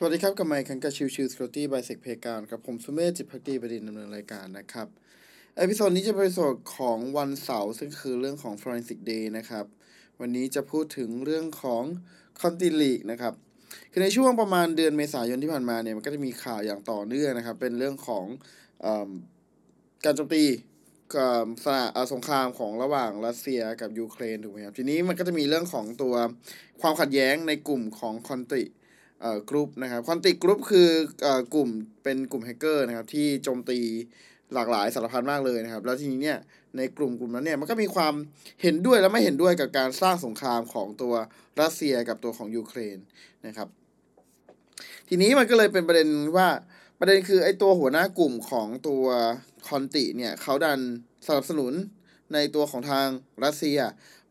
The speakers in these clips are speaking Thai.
สวัสดีครับ กับไมค์คันกับ Chill Chill Security by SecPlayground ครับ ผมสุเมธจิตภักดีบดินทร์ดำเนินรายการนะครับ episode นี้จะเป็น episode ของวันเสาร์ซึ่งคือเรื่องของ Forensic Day นะครับ วันนี้จะพูดถึงเรื่องของ Conti Leak นะครับ คือในช่วงประมาณเดือนเมษายนที่ผ่านมาเนี่ย มันก็จะมีข่าวอย่างต่อเนื่องนะครับ เป็นเรื่องของอการโจมตีกับสงเอ่อสงครามของระหว่างรัสเซียกับยูเครนถูกไหมครับ ทีนี้มันก็จะมีเรื่องของตัวความขัดแย้งในกลุ่มของ Conti เอ่อกรุ๊ปนะครับ Conti Group คือเอ่อกลุ่มเป็นกลุ่มแฮกเกอร์นะครับที่โจมตีหลากหลายสารพันมากเลยนะครับ แล้วทีนี้เนี่ยในกลุ่มกลุ่มนั้นเนี่ยมันก็มีความเห็นด้วยและไม่เห็นด้วยกับการสร้างสงครามของตัวรัสเซียกับตัวของยูเครนนะครับ ทีนี้มันก็เลยเป็นประเด็นว่าประเด็นคือไอ้ตัวหัวหน้ากลุ่มของตัว Conti เนี่ยเขาดันสนับสนุนในตัวของทางรัสเซีย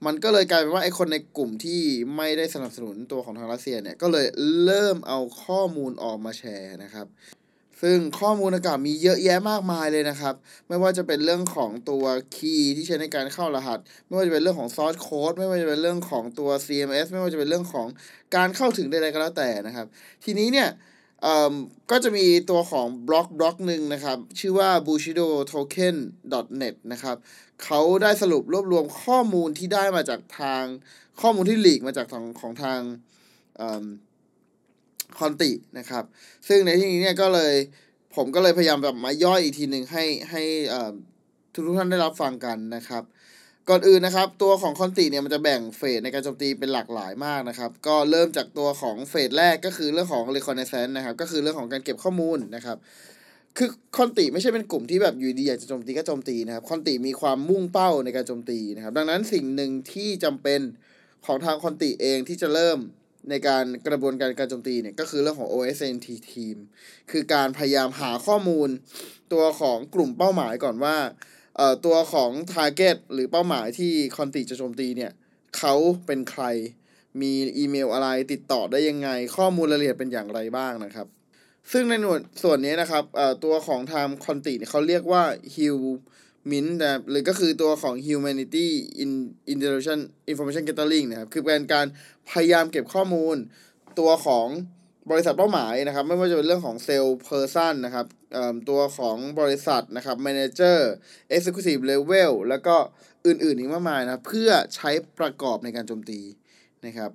มันก็เลยกลายเป็นว่าไอ้คนในกลุ่มที่ไม่ได้สนับสนุนตัวของทางรัสเซียเนี่ย ก็เลยเริ่มเอาข้อมูลออกมาแชร์นะครับ ซึ่งข้อมูลอากาศมีเยอะแยะมากมายเลยนะครับ ไม่ว่าจะเป็นเรื่องของตัว key ที่ใช้ในการเข้ารหัส ไม่ว่าจะเป็นเรื่องของ source code ไม่ว่าจะเป็นเรื่องของตัว CMS ไม่ว่าจะเป็นเรื่องของการเข้าถึงใดๆก็แล้วแต่นะครับ ทีนี้เนี่ย ก็จะมีตัวของ blog blog หนึ่งนะครับ ชื่อว่า Bushido Token net นะครับเขาได้สรุปรวบรวมข้อมูลที่ได้มาจากทางข้อมูลที่หลีกมาจากทางของทางคอนตินะครับ ซึ่งในที่นี้เนี่ยก็เลยผมก็เลยพยายามแบบมาย่อยอีกทีหนึ่งให้ให้ทุกทุกท่านได้รับฟังกันนะครับ ก่อนอื่นนะครับ ตัวของคอนติเนี่ยมันจะแบ่งเฟสในการโจมตีเป็นหลากหลายมากนะครับ ก็เริ่มจากตัวของเฟสแรกก็คือเรื่องของ reconnaissance นะครับ ก็คือเรื่องของการเก็บข้อมูลนะครับคือคอนติไม่ใช่เป็นกลุ่มที่แบบอยู่ดีอยากจะโจมตีก็โจมตีนะครับคอนติมีความมุ่งเป้าในการโจมตีนะครับ ดังนั้นสิ่งหนึ่งที่จำเป็นของทางคอนติเองที่จะเริ่มในการกระบวนการการโจมตีเนี่ยก็คือเรื่องของ OSNT team คือการพยายามหาข้อมูลตัวของกลุ่มเป้าหมายก่อนว่า เอ่อตัวของ target หรือเป้าหมายที่คอนติจะโจมตีเนี่ยเขาเป็นใคร มีอีเมลอะไรติดต่อได้ยังไง ข้อมูลรายละเอียดเป็นอย่างไรบ้างนะครับ ซึ่งในหน่วยส่วนนี้นะครับเอ่อตัวของทาง Conti เนี่ยเขาเรียกว่า HUMINT นะหรือก็คือตัวของ Human Intelligence Information Gathering นะครับ คือเป็นการพยายามเก็บข้อมูลตัวของ บริษัทเป้าหมายนะครับ ไม่ว่าจะเป็นเรื่องของ salesperson นะครับตัวของบริษัทนะครับ manager executive level แล้วก็อื่นๆอีกมากมายนะครับเพื่อใช้ประกอบในการโจมตีนะครับ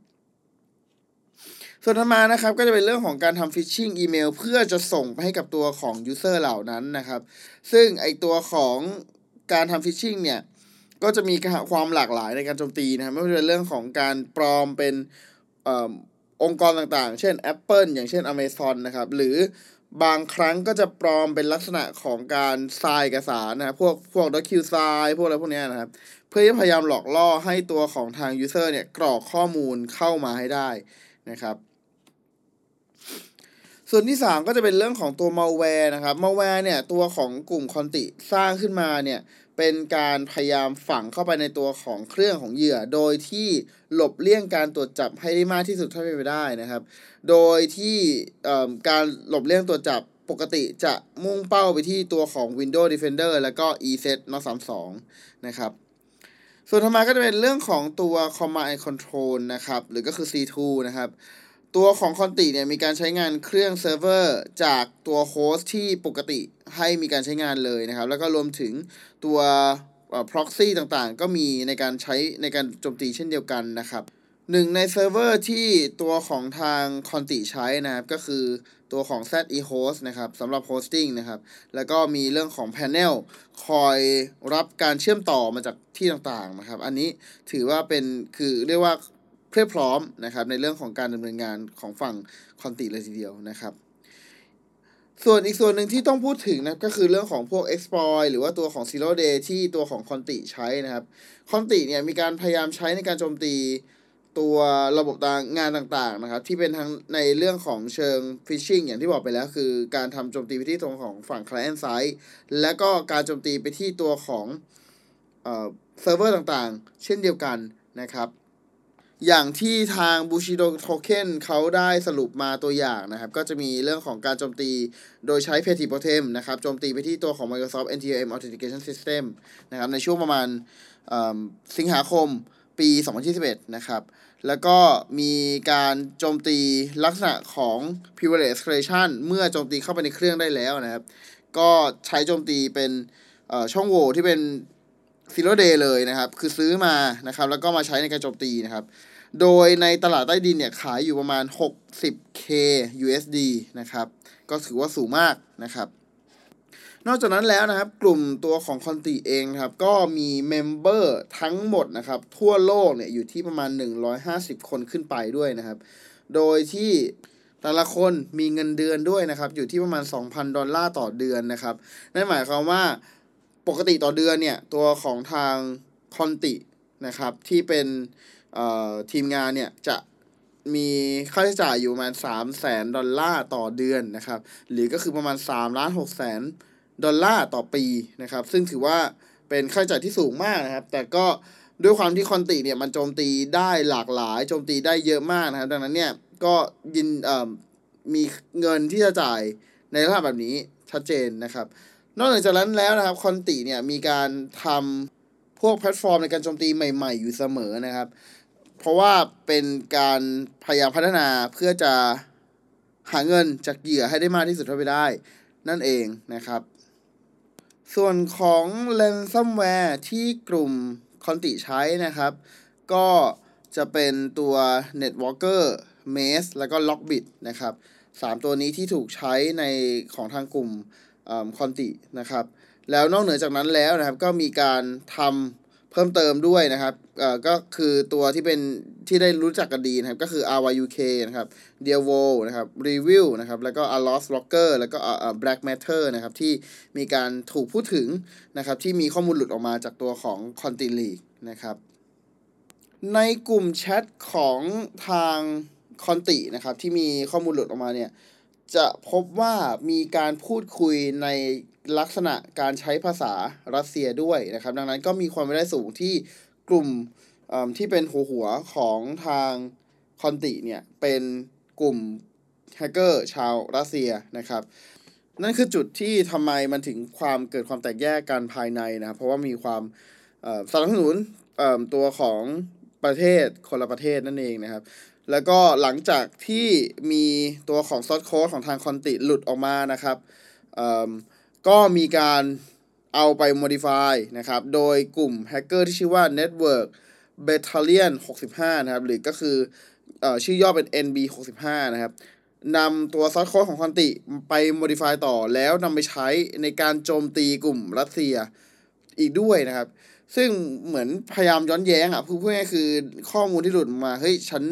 ส่วนถัดมานะครับก็จะเป็นเรื่องของการทำ phishing email เพื่อจะส่งไปให้กับตัวของ user เหล่านั้นนะครับ ซึ่งไอตัวของการทำ phishing เนี่ย ก็จะมีความหลากหลายในการโจมตีนะครับไม่ว่าจะเป็นเรื่องของการปลอมเป็น องค์กรต่างๆ เช่น Apple อย่างเช่น Amazon นะครับ หรือบางครั้งก็จะปลอมเป็นลักษณะของการทรายเอกสารนะครับพวกพวก DocuSign พวกอะไรพวกนี้นะครับ เพื่อที่พยายามหลอกล่อให้ตัวของทาง user เนี่ยกรอกข้อมูลเข้ามาให้ได้นะครับ ส่วนที่ 3 ก็จะเป็นเรื่องของตัว malware นะครับ malware เนี่ยตัวของกลุ่ม Conti สร้างขึ้นมาเนี่ย เป็นการพยายามฝังเข้าไปในตัวของเครื่องของเหยื่อ โดยที่หลบเลี่ยงการตรวจจับให้ได้มากที่สุดเท่าที่เป็นไปได้นะครับ โดยที่การหลบเลี่ยงตรวจจับปกติจะมุ่งเป้าไปที่ตัวของ Windows Defender แล้วก็ ESET Not 32นะครับส่วนถัดมาก็จะเป็นเรื่องของตัว Command and Control นะครับ หรือก็คือ C2 นะครับ ตัวของ Conti เนี่ยมีการใช้งานเครื่องเซิร์ฟเวอร์จากตัว host ที่ปกติได้มีการใช้งานเลยนะครับ แล้วก็รวมถึงตัว proxy ต่างๆ ก็มีในการใช้ในการโจมตีเช่นเดียวกันนะครับหนึ่งในเซิร์ฟเวอร์ที่ตัวของทาง Conti ใช้นะครับ ก็คือตัวของ ZE Host นะครับสำหรับ hosting นะครับ แล้วก็มีเรื่องของ panel คอยรับการเชื่อมต่อมาจากที่ต่างๆนะครับ อันนี้ถือว่าเป็นคือเรียกว่า เพียบพร้อมนะครับในเรื่องของการดำเนินงานของฝั่ง Conti เลยทีเดียวนะครับส่วนอีกส่วนหนึ่งที่ต้องพูดถึงนะก็คือเรื่องของพวก exploit หรือว่าตัวของ zero day ที่ตัวของ Conti ใช้นะครับConti เนี่ยมีการพยายามใช้ในการโจมตีตัวระบบต่างงานต่างๆนะครับ ที่เป็นทั้งในเรื่องของเชิง phishing อย่างที่บอกไปแล้ว คือการทำโจมตีไปที่ตรงของฝั่ง client side และก็การโจมตีไปที่ตัวของเอ่อเซิร์ฟเวอร์ต่างๆ เช่นเดียวกันนะครับ อย่างที่ทาง Bushido Token เขาได้สรุปมาตัวอย่างนะครับ ก็จะมีเรื่องของการโจมตีโดยใช้ p e t i p o t e m นะครับโจมตีไปที่ตัวของ Microsoft NTLM Authentication System นะครับในช่วงประมาณสิงหาคมปี 2021 นะครับ แล้วก็มีการโจมตีลักษณะของ privilege escalation เมื่อโจมตีเข้าไปในเครื่องได้แล้วนะครับ ก็ใช้โจมตีเป็นช่องโหว่ที่เป็น zero day เลยนะครับ คือซื้อมานะครับ แล้วก็มาใช้ในการโจมตีนะครับ โดยในตลาดใต้ดินเนี่ยขายอยู่ประมาณ 60k USD นะครับ ก็ถือว่าสูงมากนะครับ นอกจากนั้นแล้วนะครับ กลุ่มตัวของ Conti เองนะครับ ก็มี member ทั้งหมดนะครับ ทั่วโลกเนี่ยอยู่ที่ประมาณ 150 คนขึ้นไปด้วยนะครับ โดยที่แต่ละคนมีเงินเดือนด้วยนะครับ อยู่ที่ประมาณ 2,000 ดอลลาร์ต่อเดือนนะครับ นั่นหมายความว่า ปกติต่อเดือนเนี่ย ตัวของทาง Conti นะครับที่เป็นทีมงานเนี่ย จะมีค่าใช้จ่ายอยู่ประมาณ3 0 0แสนดอลลาร์ต่อเดือนนะครับ หรือก็คือประมาณ3ล้าน6แสนดอลลาร์ต่อปีนะครับ ซึ่งถือว่าเป็นค่าใช้จ่ายที่สูงมากนะครับ แต่ก็ด้วยความที่ Conti เนี่ยมันโจมตีได้หลากหลายโจมตีได้เยอะมากนะครับ ดังนั้นเนี่ยก็ยังมีเงินที่จะจ่ายในระดับแบบนี้ชัดเจนนะครับ นอกจากนั้นแล้วนะครับ Conti เนี่ยมีการทำพวกแพลตฟอร์มในการโจมตีใหม่ๆ อยู่เสมอนะครับ เพราะว่าเป็นการพยายามพัฒนาเพื่อจะหาเงินจากเหยื่อให้ได้มากที่สุดเท่าไปได้ นั่นเองนะครับ ส่วนของ ransomware ที่กลุ่มคอนติใช้นะครับ ก็จะเป็นตัว Netwalker Maze แล้วก็ Lockbit นะครับสามตัวนี้ที่ถูกใช้ในของทางกลุ่ม คอนตินะครับแล้วนอกเหนือจากนั้นแล้วนะครับก็มีการทำเพิ่มเติมด้วยนะครับเอ่อก็คือตัวที่เป็นที่ได้รู้จักกันดีนะครับก็คือ RYUK นะครับ d e a l w o นะครับ Review นะครับแล้วก็ a l o s Locker แล้วก็ Black Matter นะครับที่มีการถูกพูดถึงนะครับที่มีข้อมูลหลุดออกมาจากตัวของ c o n t i n League นะครับในกลุ่มแชทของทางคอนตินะครับที่มีข้อมูลหลุดออกมาเนี่ย จะพบว่ามีการพูดคุยในลักษณะการใช้ภาษารัสเซียด้วยนะครับ ดังนั้นก็มีความไม่ได้สูงที่กลุ่มที่เป็นหัวหัวของทางคอนติเนี่ย เป็นกลุ่มแฮกเกอร์ชาวรัสเซียนะครับ นั่นคือจุดที่ทำไมมันถึงความเกิดความแตกแยกกันภายในนะครับ เพราะว่ามีความสนับสนุนตัวของประเทศคนละประเทศนั่นเองนะครับ แล้วก็หลังจากที่มีตัวของ source code ของทาง Conti หลุดออกมานะครับก็มีการเอาไป modify นะครับ โดยกลุ่มแฮกเกอร์ที่ชื่อว่า Network Battalion 65 นะครับ หรือก็คืออชื่อย่อเป็น NB 65 นะครับนำตัว source code ของ Conti ไป modify ต่อแล้วนำไปใช้ในการโจมตีกลุ่มรัสเซียอีกด้วยนะครับ ซึ่งเหมือนพยายามย้อนแย้งอะพูดง่ายๆคือข้อมูลที่หลุดมา เฮ้ย ฉัน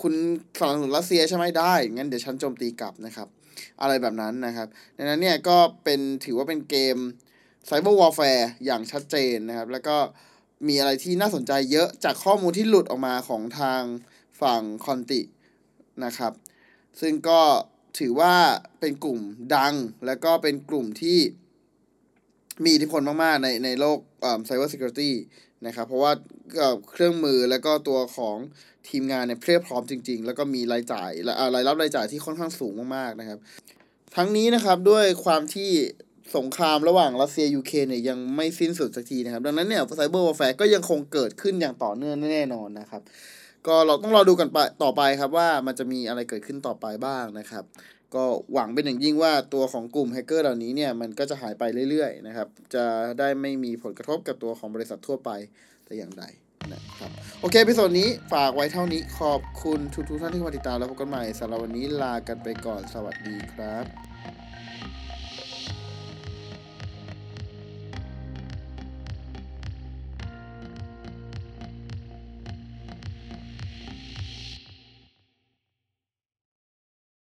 คุณสนับสนุนรัสเซียใช่ไหมได้ งั้นเดี๋ยวฉันโจมตีกลับนะครับ อะไรแบบนั้นนะครับ ดังนั้นเนี่ยก็เป็นถือว่าเป็นเกม cyber warfare อย่างชัดเจนนะครับ แล้วก็มีอะไรที่น่าสนใจเยอะจากข้อมูลที่หลุดออกมาของทางฝั่ง Conti นะครับ ซึ่งก็ถือว่าเป็นกลุ่มดัง แล้วก็เป็นกลุ่มที่ มีอิทธิพลมาก ๆ ในในโลก cybersecurity นะครับ เพราะว่าก็เครื่องมือแล้วก็ตัวของทีมงานเนี่ยเพียบพร้อมจริง ๆ แล้วก็มีรายจ่ายและรายรับรายจ่ายที่ค่อนข้างสูงมาก ๆ นะครับ ทั้งนี้นะครับด้วยความที่สงครามระหว่างรัสเซียยูเครนเนี่ยยังไม่สิ้นสุดสักทีนะครับ ดังนั้นเนี่ย cyber warfare ก็ยังคงเกิดขึ้นอย่างต่อเนื่องแน่นอนนะครับ ก็เราต้องรอดูกันไปต่อไปครับว่ามันจะมีอะไรเกิดขึ้นต่อไปบ้างนะครับ ก็หวังเป็นอย่างยิ่งว่าตัวของกลุ่มแฮกเกอร์เหล่านี้เนี่ยมันก็จะหายไปเรื่อยๆนะครับ จะได้ไม่มีผลกระทบกับตัวของบริษัททั่วไปแต่อย่างใดนะครับโอเค episode นี้ฝากไว้เท่านี้ขอบคุณทุกๆท่านที่มาติดตามแล้วพบกันใหม่สำหรับวันนี้ลากันไปก่อนสวัสดีครับ